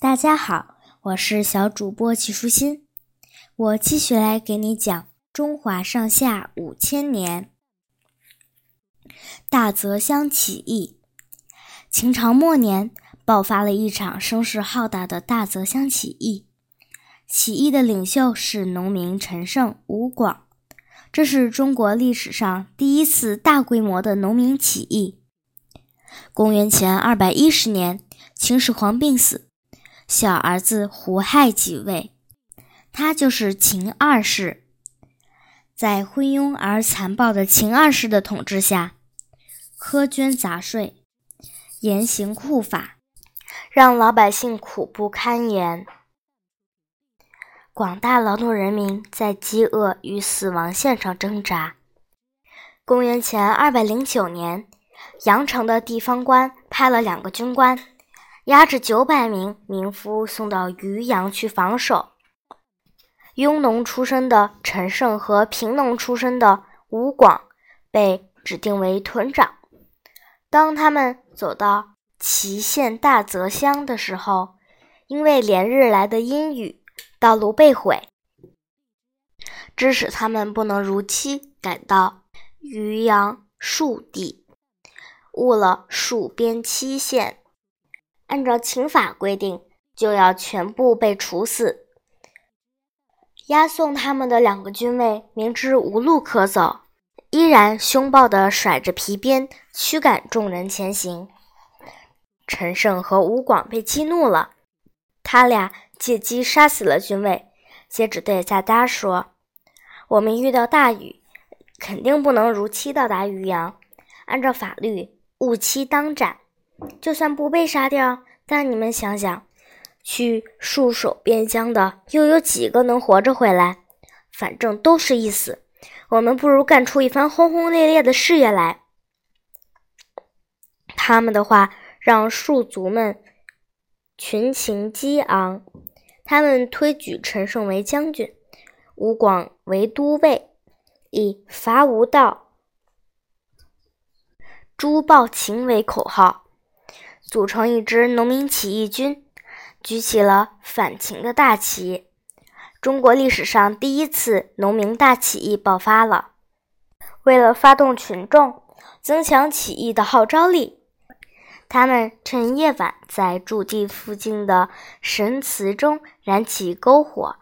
大家好，我是小主播齐舒心，我继续来给你讲中华上下五千年。大泽乡起义，秦朝末年爆发了一场声势浩大的大泽乡起义，起义的领袖是农民陈胜、吴广，这是中国历史上第一次大规模的农民起义。公元前二百一十年，秦始皇病死。小儿子胡亥即位，他就是秦二世。在昏庸而残暴的秦二世的统治下，苛捐杂税，严刑酷法，让老百姓苦不堪言。广大劳动人民在饥饿与死亡线上挣扎。公元前二百零九年，阳城的地方官派了两个军官。押着九百名民夫送到渔阳去防守。庸农出身的陈胜和贫农出身的吴广被指定为屯长。当他们走到祁县大泽乡的时候，因为连日来的阴雨，道路被毁，致使他们不能如期赶到渔阳戍地，误了戍边期限。按照秦法规定，就要全部被处死。押送他们的两个军卫明知无路可走，依然凶暴地甩着皮鞭驱赶众人前行。陈胜和吴广被激怒了，他俩借机杀死了军卫，接着对大家说：“我们遇到大雨，肯定不能如期到达渔阳。按照法律，误期当斩。”就算不被杀掉，但你们想想，去戍守边疆的又有几个能活着回来？反正都是一死。我们不如干出一番轰轰烈烈的事业来。他们的话让戍卒们群情激昂，他们推举陈胜为将军，吴广为都尉，以“伐吴道，诛暴秦”为口号。组成一支农民起义军，举起了反秦的大旗。中国历史上第一次农民大起义爆发了。为了发动群众，增强起义的号召力，他们趁夜晚在驻地附近的神祠中燃起篝火，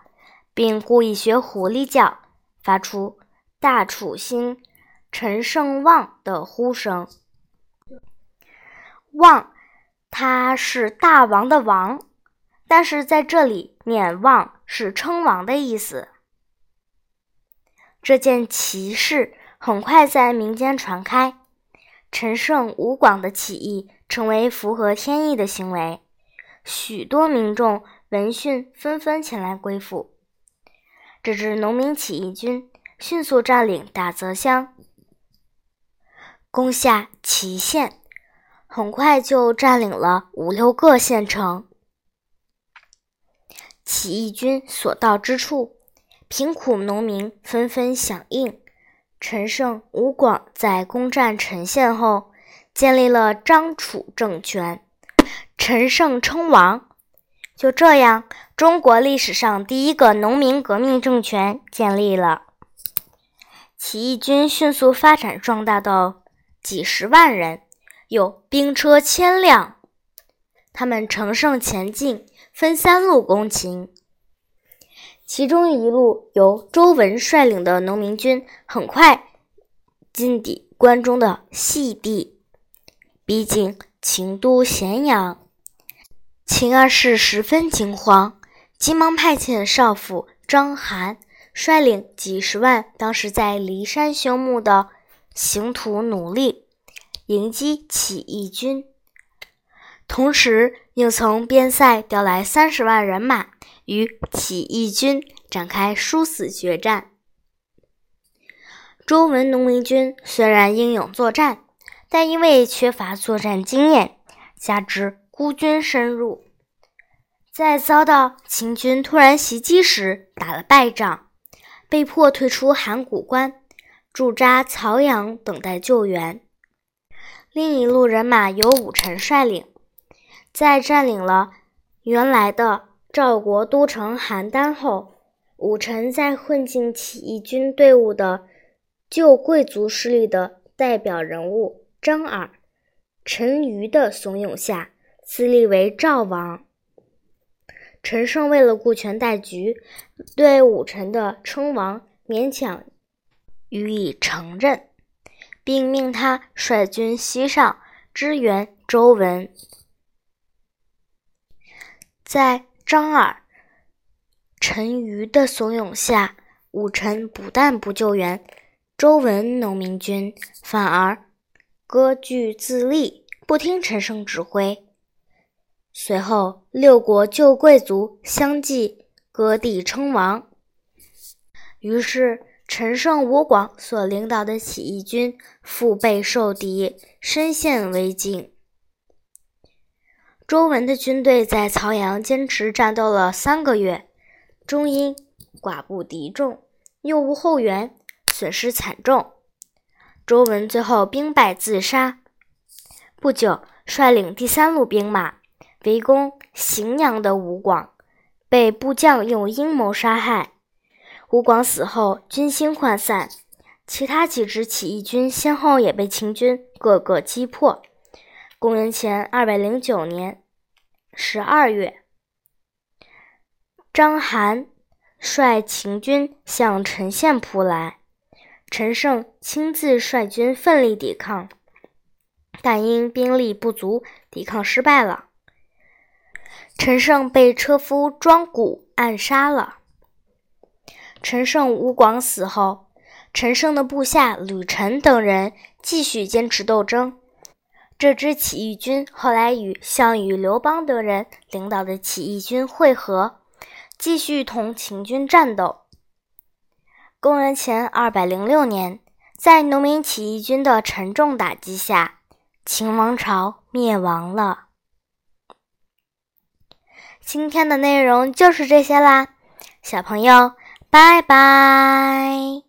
并故意学狐狸叫，发出“大楚兴，陈胜旺”的呼声。旺。他是大王的王，但是在这里念“望”是称王的意思。这件奇事很快在民间传开，陈胜吴广的起义成为符合天意的行为，许多民众闻讯纷纷前来归附。这支农民起义军迅速占领大泽乡，攻下祁县。很快就占领了五六个县城。起义军所到之处，贫苦农民纷纷响应。陈胜、吴广在攻占陈县后，建立了张楚政权，陈胜称王。就这样，中国历史上第一个农民革命政权建立了。起义军迅速发展壮大到几十万人。有兵车千辆，他们乘胜前进，分三路攻秦。其中一路由周文率领的农民军很快进抵关中的细地，逼近秦都咸阳。秦二世十分惊慌，急忙派遣少府章邯率领几十万当时在骊山休牧的行徒奴隶。迎击起义军，同时又从边塞调来三十万人马，与起义军展开殊死决战。周文农民军虽然英勇作战，但因为缺乏作战经验，加之孤军深入，在遭到秦军突然袭击时打了败仗，被迫退出函谷关，驻扎曹阳等待救援。另一路人马由武臣率领，在占领了原来的赵国都城邯郸后，武臣在混进起义军队伍的旧贵族势力的代表人物张耳、陈馀的怂恿下，自立为赵王。陈胜为了顾全大局，对武臣的称王勉强予以承认，并命他率军西上支援周文。在张耳、陈馀的怂恿下，武臣不但不救援周文农民军，反而割据自立，不听陈胜指挥。随后，六国旧贵族相继割地称王，于是陈胜、吴广所领导的起义军腹背受敌，身陷危境。周文的军队在曹阳坚持战斗了三个月，终因寡不敌众，又无后援，损失惨重。周文最后兵败自杀。不久，率领第三路兵马围攻荥阳的吴广，被部将用阴谋杀害。吴广死后，军心涣散，其他几支起义军先后也被秦军各个击破。公元前二百零九年十二月，章邯率秦军向陈县扑来，陈胜亲自率军奋力抵抗，但因兵力不足，抵抗失败了。陈胜被车夫庄贾暗杀了。陈胜、吴广死后，陈胜的部下吕臣等人继续坚持斗争。这支起义军后来与项羽、刘邦等人领导的起义军会合，继续同秦军战斗。公元前二百零六年，在农民起义军的沉重打击下，秦王朝灭亡了。今天的内容就是这些啦，小朋友，拜拜。